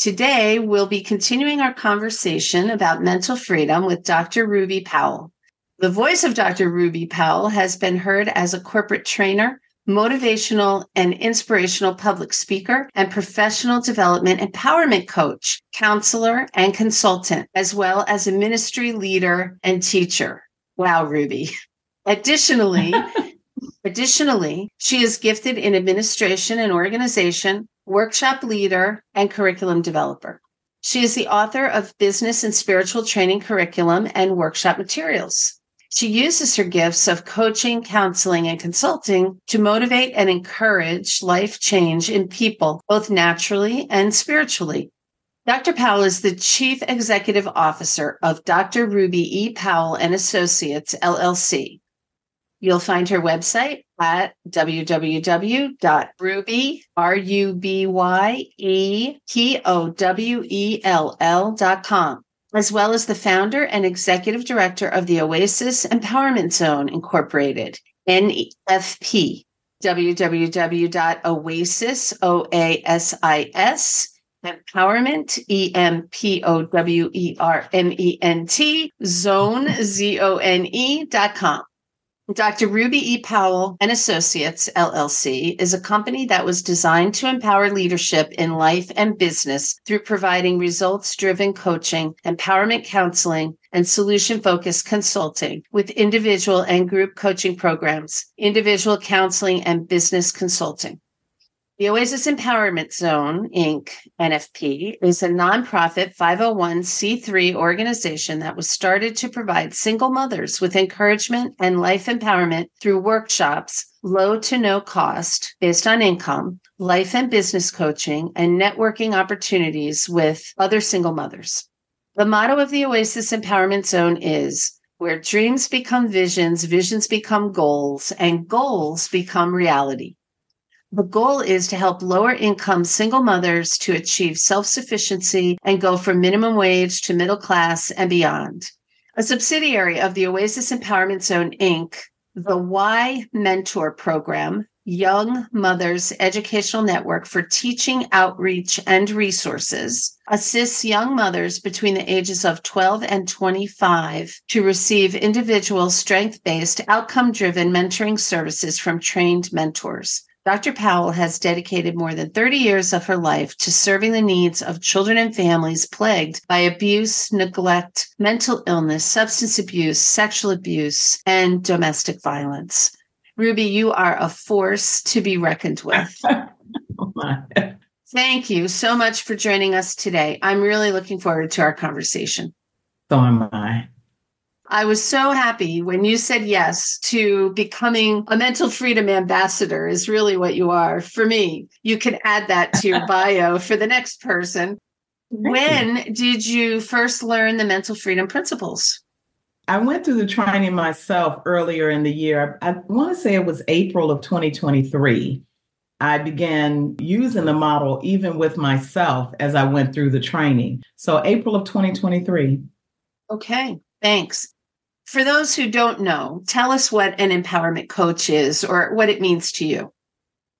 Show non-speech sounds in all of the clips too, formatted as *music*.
Today, we'll be continuing our conversation about mental freedom with Dr. Ruby Powell. The voice of Dr. Ruby Powell has been heard as a corporate trainer, motivational and inspirational public speaker, and professional development empowerment coach, counselor, and consultant, as well as a ministry leader and teacher. Wow, Ruby. Additionally, *laughs* additionally, she is gifted in administration and organization, workshop leader, and curriculum developer. She is the author of business and spiritual training curriculum and workshop materials. She uses her gifts of coaching, counseling, and consulting to motivate and encourage life change in people, both naturally and spiritually. Dr. Powell is the Chief Executive Officer of Dr. Ruby E. Powell and Associates, LLC. You'll find her website at www.ruby, R-U-B-Y-E-P-O-W-E-L-L.com as well as the founder and executive director of the Oasis Empowerment Zone Incorporated, NFP, www.oasis, O-A-S-I-S, empowerment, E-M-P-O-W-E-R-M-E-N-T, zone, Z-O-N-E dot com. Dr. Ruby E. Powell and Associates LLC is a company that was designed to empower leadership in life and business through providing results driven coaching, empowerment counseling, and solution focused consulting with individual and group coaching programs, individual counseling, and business consulting. The Oasis Empowerment Zone, Inc., NFP, is a nonprofit 501c3 organization that was started to provide single mothers with encouragement and life empowerment through workshops, low to no cost, based on income, life and business coaching, and networking opportunities with other single mothers. The motto of the Oasis Empowerment Zone is where dreams become visions, visions become goals, and goals become reality. The goal is to help lower income single mothers to achieve self sufficiency and go from minimum wage to middle class and beyond. A subsidiary of the Oasis Empowerment Zone, Inc., the Y Mentor Program, Young Mothers Educational Network for Teaching, Outreach, and Resources, assists young mothers between the ages of 12 and 25 to receive individual strength based, outcome driven mentoring services from trained mentors. Dr. Powell has dedicated more than 30 years of her life to serving the needs of children and families plagued by abuse, neglect, mental illness, substance abuse, sexual abuse, and domestic violence. Ruby, you are a force to be reckoned with. *laughs* oh Thank you so much for joining us today. I'm really looking forward to our conversation. So am I. I was so happy when you said yes to becoming a mental freedom ambassador, is really what you are for me. You can add that to your *laughs* bio for the next person. when you. did you first learn the mental freedom principles? I went through the training myself earlier in the year. I, I want to say it was April of 2023. I began using the model even with myself as I went through the training. So, April of 2023. Okay, thanks. For those who don't know, tell us what an empowerment coach is or what it means to you.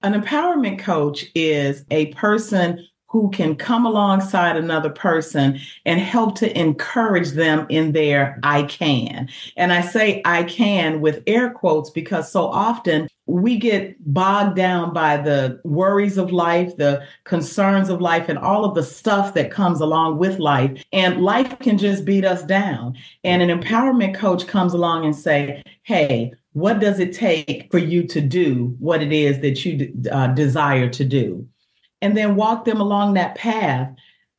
An empowerment coach is a person who can come alongside another person and help to encourage them in their I can. And I say I can with air quotes because so often we get bogged down by the worries of life, the concerns of life, and all of the stuff that comes along with life. And life can just beat us down. And an empowerment coach comes along and say, Hey, what does it take for you to do what it is that you uh, desire to do? and then walk them along that path,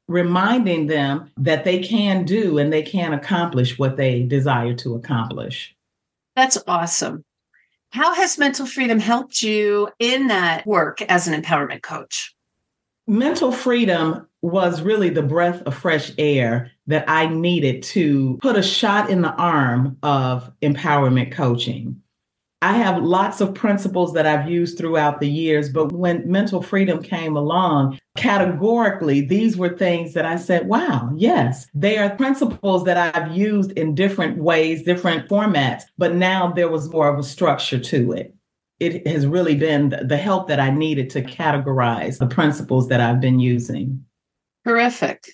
reminding them that they can do and they can accomplish what they desire to accomplish. That's awesome. How has mental freedom helped you in that work as an empowerment coach? Mental freedom was really the breath of fresh air that I needed to put a shot in the arm of empowerment coaching. I have lots of principles that I've used throughout the years, but when mental freedom came along, categorically, these were things that I said, wow, yes, they are principles that I've used in different ways, different formats, but now there was more of a structure to it. It has really been the help that I needed to categorize the principles that I've been using. Terrific.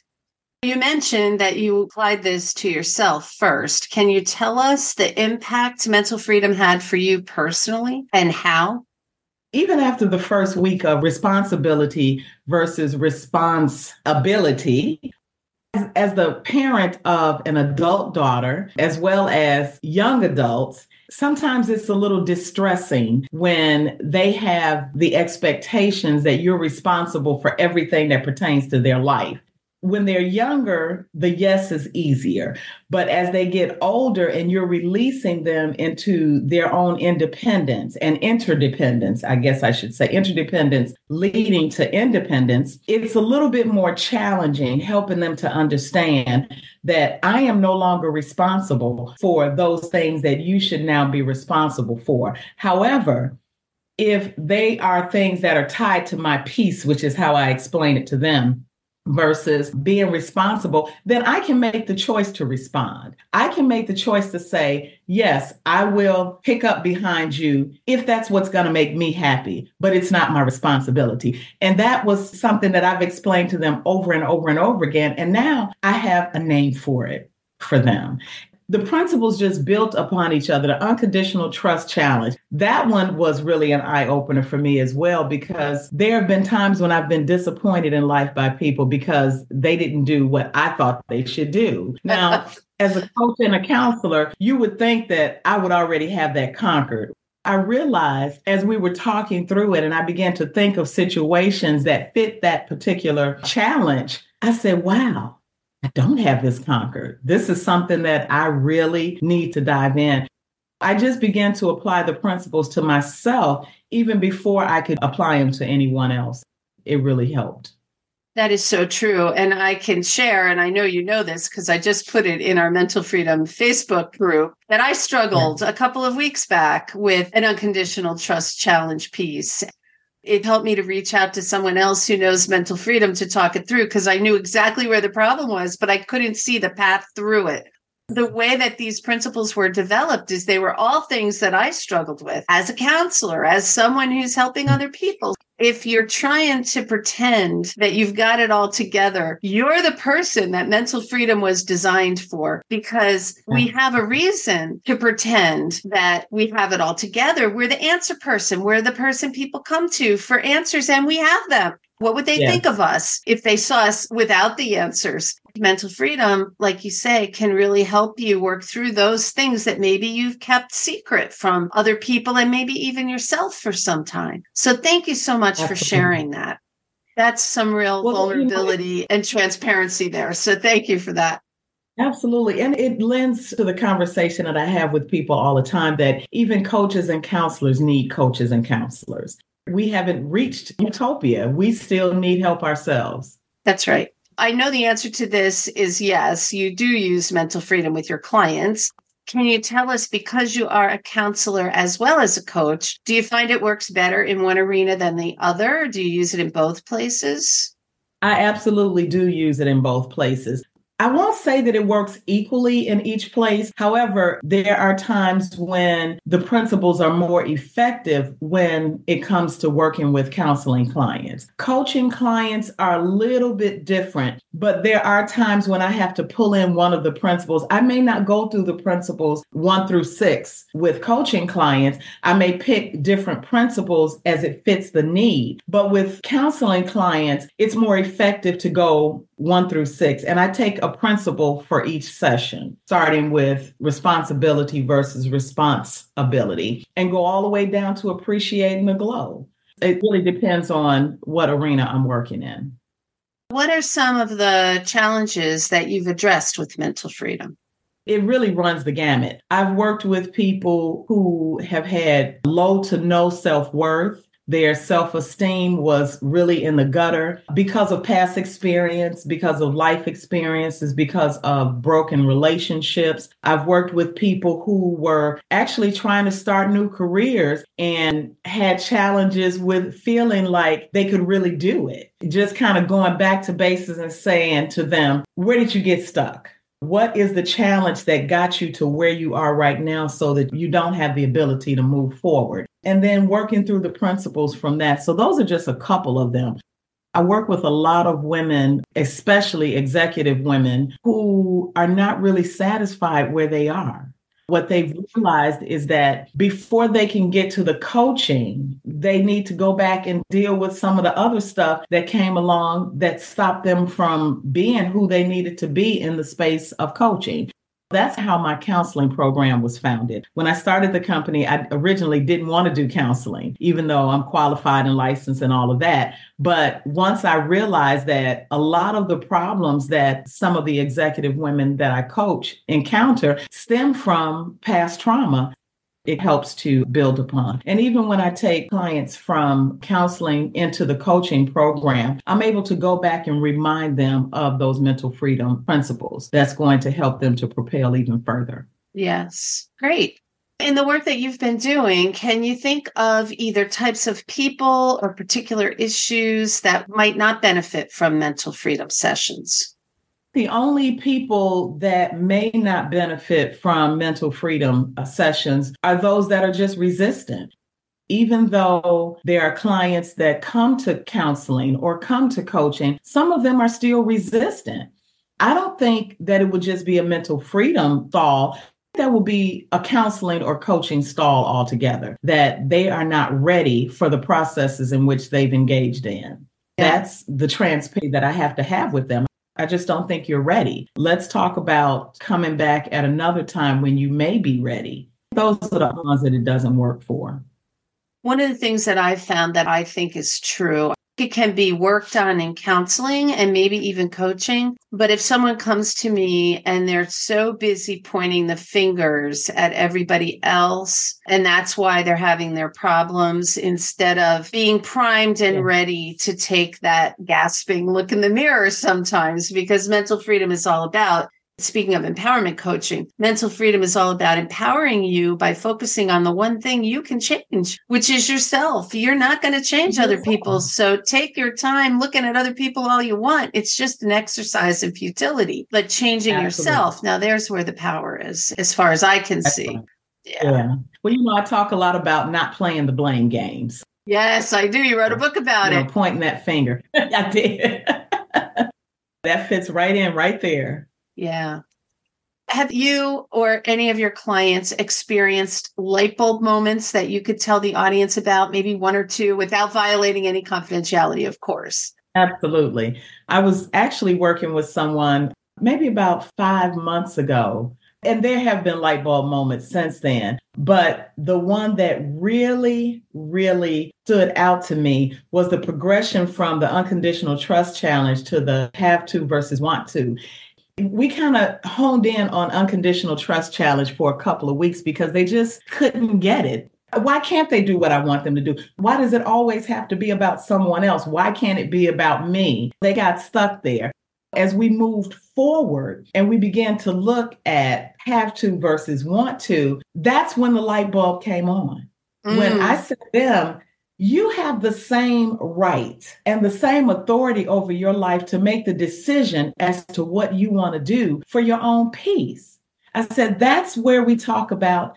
You mentioned that you applied this to yourself first. Can you tell us the impact mental freedom had for you personally and how? Even after the first week of responsibility versus responsibility, as, as the parent of an adult daughter, as well as young adults, sometimes it's a little distressing when they have the expectations that you're responsible for everything that pertains to their life when they're younger, the yes is easier. But as they get older and you're releasing them into their own independence and interdependence, I guess I should say interdependence leading to independence, it's a little bit more challenging helping them to understand that I am no longer responsible for those things that you should now be responsible for. However, if they are things that are tied to my peace, which is how I explain it to them, versus being responsible, then I can make the choice to respond. I can make the choice to say, yes, I will pick up behind you if that's what's going to make me happy, but it's not my responsibility. And that was something that I've explained to them over and over and over again. And now I have a name for it for them the principles just built upon each other the unconditional trust challenge. That one was really an eye-opener for me as well because there have been times when i've been disappointed in life by people because they didn't do what i thought they should do. Now *laughs* as a coach and a counselor you would think that i would already have that conquered. I realized as we were talking through it and I began to think of situations that fit that particular challenge, I said, wow, I don't have this conquered. This is something that I really need to dive in. I just began to apply the principles to myself even before I could apply them to anyone else. It really helped. That is so true. And I can share, and I know you know this because I just put it in our Mental Freedom Facebook group that I struggled a couple of weeks back with an unconditional trust challenge piece it helped me to reach out to someone else who knows mental freedom to talk it through because I knew exactly where the problem was, but I couldn't see the path through it. The way that these principles were developed is they were all things that I struggled with as a counselor, as someone who's helping other people if you're trying to pretend that you've got it all together, you're the person that mental freedom was designed for because we have a reason to pretend that we have it all together. We're the answer person. We're the person people come to for answers and we have them. What would they yes. think of us if they saw us without the answers? Mental freedom, like you say, can really help you work through those things that maybe you've kept secret from other people and maybe even yourself for some time. So thank you so much Absolutely. for sharing that. That's some real well, vulnerability you know, and transparency there. So thank you for that. Absolutely. And it lends to the conversation that I have with people all the time that even coaches and counselors need coaches and counselors we haven't reached utopia. We still need help ourselves. That's right. I know the answer to this is yes, you do use mental freedom with your clients. Can you tell us, because you are a counselor as well as a coach, do you find it works better in one arena than the other? Do you use it in both places? I absolutely do use it in both places. I won't say that it works equally in each place. However, there are times when the principles are more effective when it comes to working with counseling clients. Coaching clients are a little bit different, but there are times when I have to pull in one of the principles. I may not go through the principles one through six with coaching clients. I may pick different principles as it fits the need. But with counseling clients, it's more effective to go one through six. And I take a principle for each session, starting with responsibility versus responsibility, and go all the way down to appreciating the glow. It really depends on what arena I'm working in. What are some of the challenges that you've addressed with mental freedom? It really runs the gamut. I've worked with people who have had low to no self worth Their self esteem was really in the gutter because of past experience, because of life experiences, because of broken relationships. I've worked with people who were actually trying to start new careers and had challenges with feeling like they could really do it. Just kind of going back to bases and saying to them, Where did you get stuck? What is the challenge that got you to where you are right now so that you don't have the ability to move forward? And then working through the principles from that. So, those are just a couple of them. I work with a lot of women, especially executive women, who are not really satisfied where they are what they've realized is that before they can get to the coaching, they need to go back and deal with some of the other stuff that came along that stopped them from being who they needed to be in the space of coaching. That's how my counseling program was founded. When I started the company, I originally didn't want to do counseling, even though I'm qualified and licensed and all of that. But once I realized that a lot of the problems that some of the executive women that I coach encounter stem from past trauma, it helps to build upon. And even when I take clients from counseling into the coaching program, I'm able to go back and remind them of those mental freedom principles that's going to help them to propel even further. Yes, great. In the work that you've been doing, can you think of either types of people or particular issues that might not benefit from mental freedom sessions? The only people that may not benefit from mental freedom sessions are those that are just resistant. Even though there are clients that come to counseling or come to coaching, some of them are still resistant. I don't think that it would just be a mental freedom stall. That will be a counseling or coaching stall altogether, that they are not ready for the processes in which they've engaged in. That's the transparency that I have to have with them. I just don't think you're ready. Let's talk about coming back at another time when you may be ready. Those are the ones that it doesn't work for. One of the things that I've found that I think is true it can be worked on in counseling and maybe even coaching. But if someone comes to me and they're so busy pointing the fingers at everybody else, and that's why they're having their problems instead of being primed and yeah. ready to take that gasping look in the mirror sometimes, because mental freedom is all about Speaking of empowerment coaching, mental freedom is all about empowering you by focusing on the one thing you can change, which is yourself. You're not going to change other people. So take your time looking at other people all you want. It's just an exercise in futility, but changing Absolutely. yourself. Now, there's where the power is, as far as I can see. Yeah. yeah. Well, you know, I talk a lot about not playing the blame games. Yes, I do. You wrote a book about you it. Pointing that finger. *laughs* I did. *laughs* that fits right in right there. Yeah. Have you or any of your clients experienced light bulb moments that you could tell the audience about, maybe one or two, without violating any confidentiality, of course? Absolutely. I was actually working with someone maybe about five months ago, and there have been light bulb moments since then. But the one that really, really stood out to me was the progression from the unconditional trust challenge to the have to versus want to we kind of honed in on unconditional trust challenge for a couple of weeks because they just couldn't get it. Why can't they do what I want them to do? Why does it always have to be about someone else? Why can't it be about me? They got stuck there. As we moved forward and we began to look at have to versus want to, that's when the light bulb came on. Mm. When I said them, you have the same right and the same authority over your life to make the decision as to what you want to do for your own peace. I said, that's where we talk about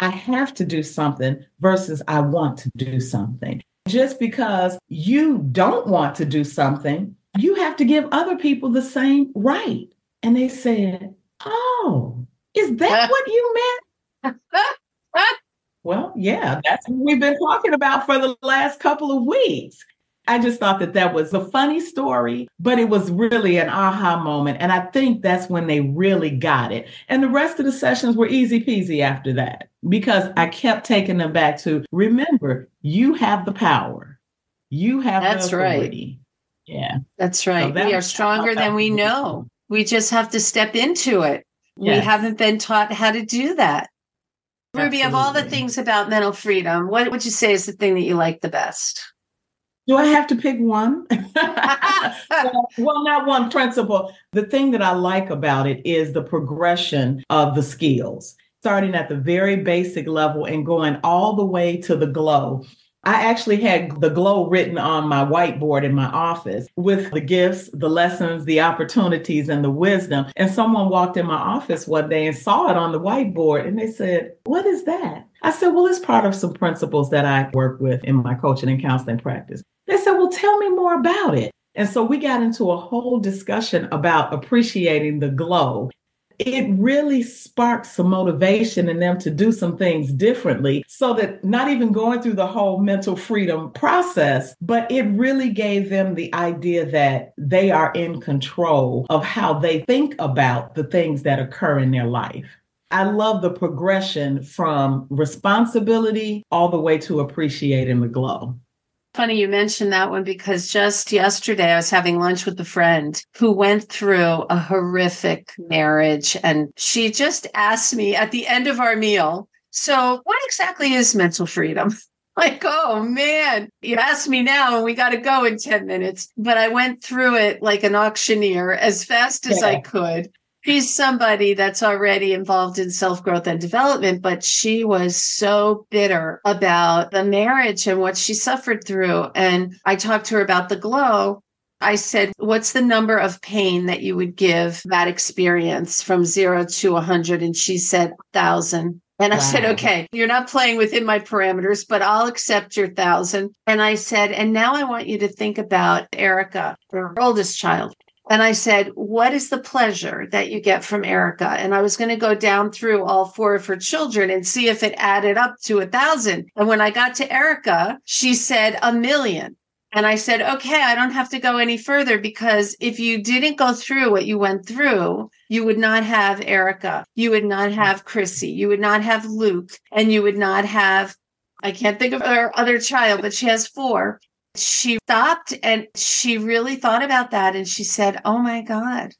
I have to do something versus I want to do something. Just because you don't want to do something, you have to give other people the same right. And they said, Oh, is that *laughs* what you meant? *laughs* Well, yeah, that's what we've been talking about for the last couple of weeks. I just thought that that was a funny story, but it was really an aha moment. And I think that's when they really got it. And the rest of the sessions were easy peasy after that because I kept taking them back to remember, you have the power, you have that's. Right. Yeah. That's right. So that we are stronger than we know. We just have to step into it. Yes. We haven't been taught how to do that. Ruby, of all the things about mental freedom, what would you say is the thing that you like the best? Do I have to pick one? well, *laughs* *laughs* well, not one principle. The thing that I like about it is the progression of the skills, starting at the very basic level and going all the way to the glow. I actually had the glow written on my whiteboard in my office with the gifts, the lessons, the opportunities, and the wisdom. And someone walked in my office one day and saw it on the whiteboard and they said, What is that? I said, Well, it's part of some principles that I work with in my coaching and counseling practice. They said, Well, tell me more about it. And so we got into a whole discussion about appreciating the glow. It really sparked some motivation in them to do some things differently so that not even going through the whole mental freedom process, but it really gave them the idea that they are in control of how they think about the things that occur in their life. I love the progression from responsibility all the way to appreciating the glow. Funny you mentioned that one because just yesterday I was having lunch with a friend who went through a horrific marriage. And she just asked me at the end of our meal, So, what exactly is mental freedom? *laughs* Like, oh man, you asked me now and we got to go in 10 minutes. But I went through it like an auctioneer as fast as I could. She's somebody that's already involved in self growth and development, but she was so bitter about the marriage and what she suffered through. And I talked to her about the glow. I said, What's the number of pain that you would give that experience from zero to 100? And she said, 1,000. And I said, okay, you're not playing within my parameters, but I'll accept your thousand. And I said, and now I want you to think about Erica, her oldest child. And I said, what is the pleasure that you get from Erica? And I was going to go down through all four of her children and see if it added up to a thousand. And when I got to Erica, she said a million. And I said, okay, I don't have to go any further because if you didn't go through what you went through, you would not have Erica. You would not have Chrissy. You would not have Luke. And you would not have, I can't think of her other child, but she has four. She stopped and she really thought about that. And she said, oh my God,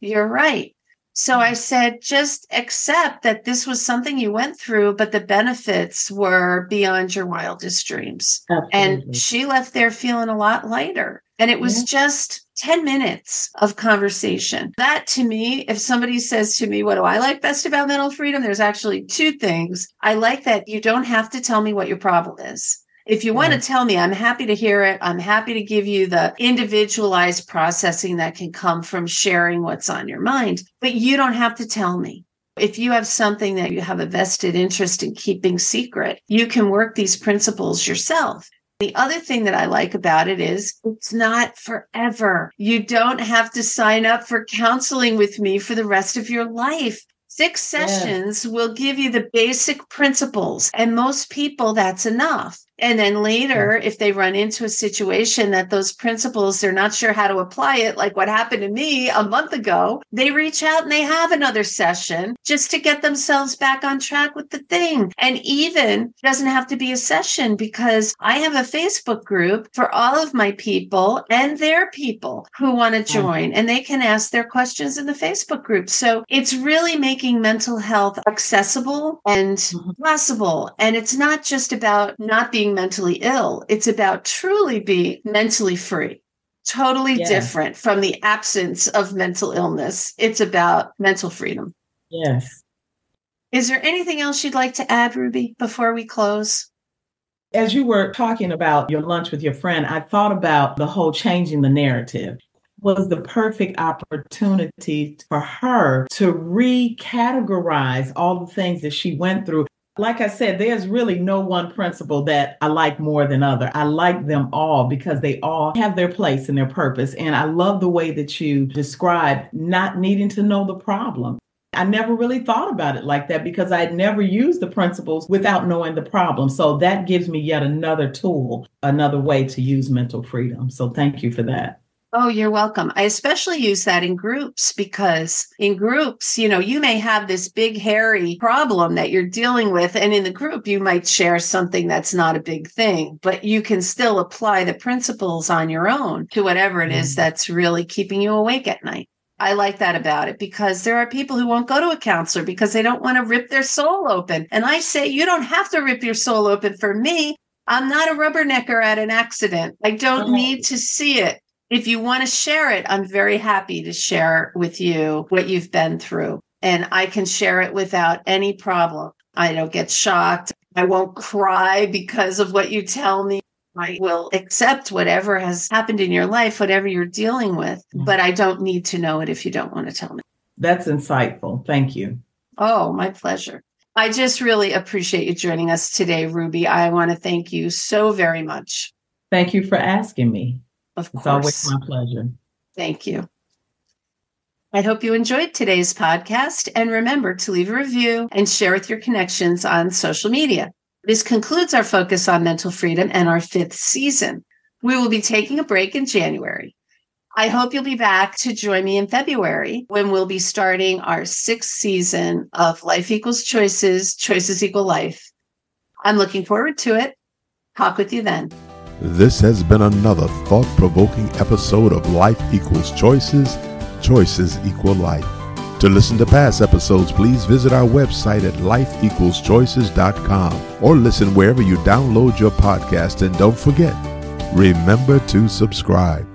you're right. So I mm-hmm. said, just accept that this was something you went through, but the benefits were beyond your wildest dreams. Absolutely. And she left there feeling a lot lighter. And it was just 10 minutes of conversation. That to me, if somebody says to me, What do I like best about mental freedom? There's actually two things. I like that you don't have to tell me what your problem is. If you want to tell me, I'm happy to hear it. I'm happy to give you the individualized processing that can come from sharing what's on your mind, but you don't have to tell me. If you have something that you have a vested interest in keeping secret, you can work these principles yourself. The other thing that I like about it is it's not forever. You don't have to sign up for counseling with me for the rest of your life. Six sessions will give you the basic principles, and most people, that's enough. And then later, if they run into a situation that those principles, they're not sure how to apply it, like what happened to me a month ago, they reach out and they have another session just to get themselves back on track with the thing. And even it doesn't have to be a session because I have a Facebook group for all of my people and their people who want to join and they can ask their questions in the Facebook group. So it's really making mental health accessible and Mhm. possible. And it's not just about not being mentally ill, it's about truly being mentally free. Totally Yes. different from the absence of mental illness. It's about mental freedom. Yes. Is there anything else you'd like to add, Ruby, before we close? As you were talking about your lunch with your friend, I thought about the whole changing the narrative was the perfect opportunity for her to recategorize all the things that she went through. Like I said, there's really no one principle that I like more than other. I like them all because they all have their place and their purpose. And I love the way that you describe not needing to know the problem. I never really thought about it like that because I had never used the principles without knowing the problem. So that gives me yet another tool, another way to use mental freedom. So thank you for that. Oh, you're welcome. I especially use that in groups because in groups, you know, you may have this big, hairy problem that you're dealing with. And in the group, you might share something that's not a big thing, but you can still apply the principles on your own to whatever it is Mhm. that's really keeping you awake at night. I like that about it because there are people who won't go to a counselor because they don't want to rip their soul open. And I say, you don't have to rip your soul open for me. I'm not a rubbernecker at an accident. I don't need to see it. If you want to share it, I'm very happy to share with you what you've been through. And I can share it without any problem. I don't get shocked. I won't cry because of what you tell me. I will accept whatever has happened in your life, whatever you're dealing with, mm-hmm. but I don't need to know it if you don't want to tell me. That's insightful. Thank you. Oh, my pleasure. I just really appreciate you joining us today, Ruby. I want to thank you so very much. Thank you for asking me. Of course. It's always my pleasure. Thank you. I hope you enjoyed today's podcast and remember to leave a review and share with your connections on social media. This concludes our focus on mental freedom and our fifth season. We will be taking a break in January. I hope you'll be back to join me in February when we'll be starting our sixth season of Life Equals Choices, Choices Equal Life. I'm looking forward to it. Talk with you then. This has been another thought provoking episode of Life Equals Choices, Choices Equal Life. To listen to past episodes, please visit our website at lifeequalschoices.com or listen wherever you download your podcast. And don't forget, remember to subscribe.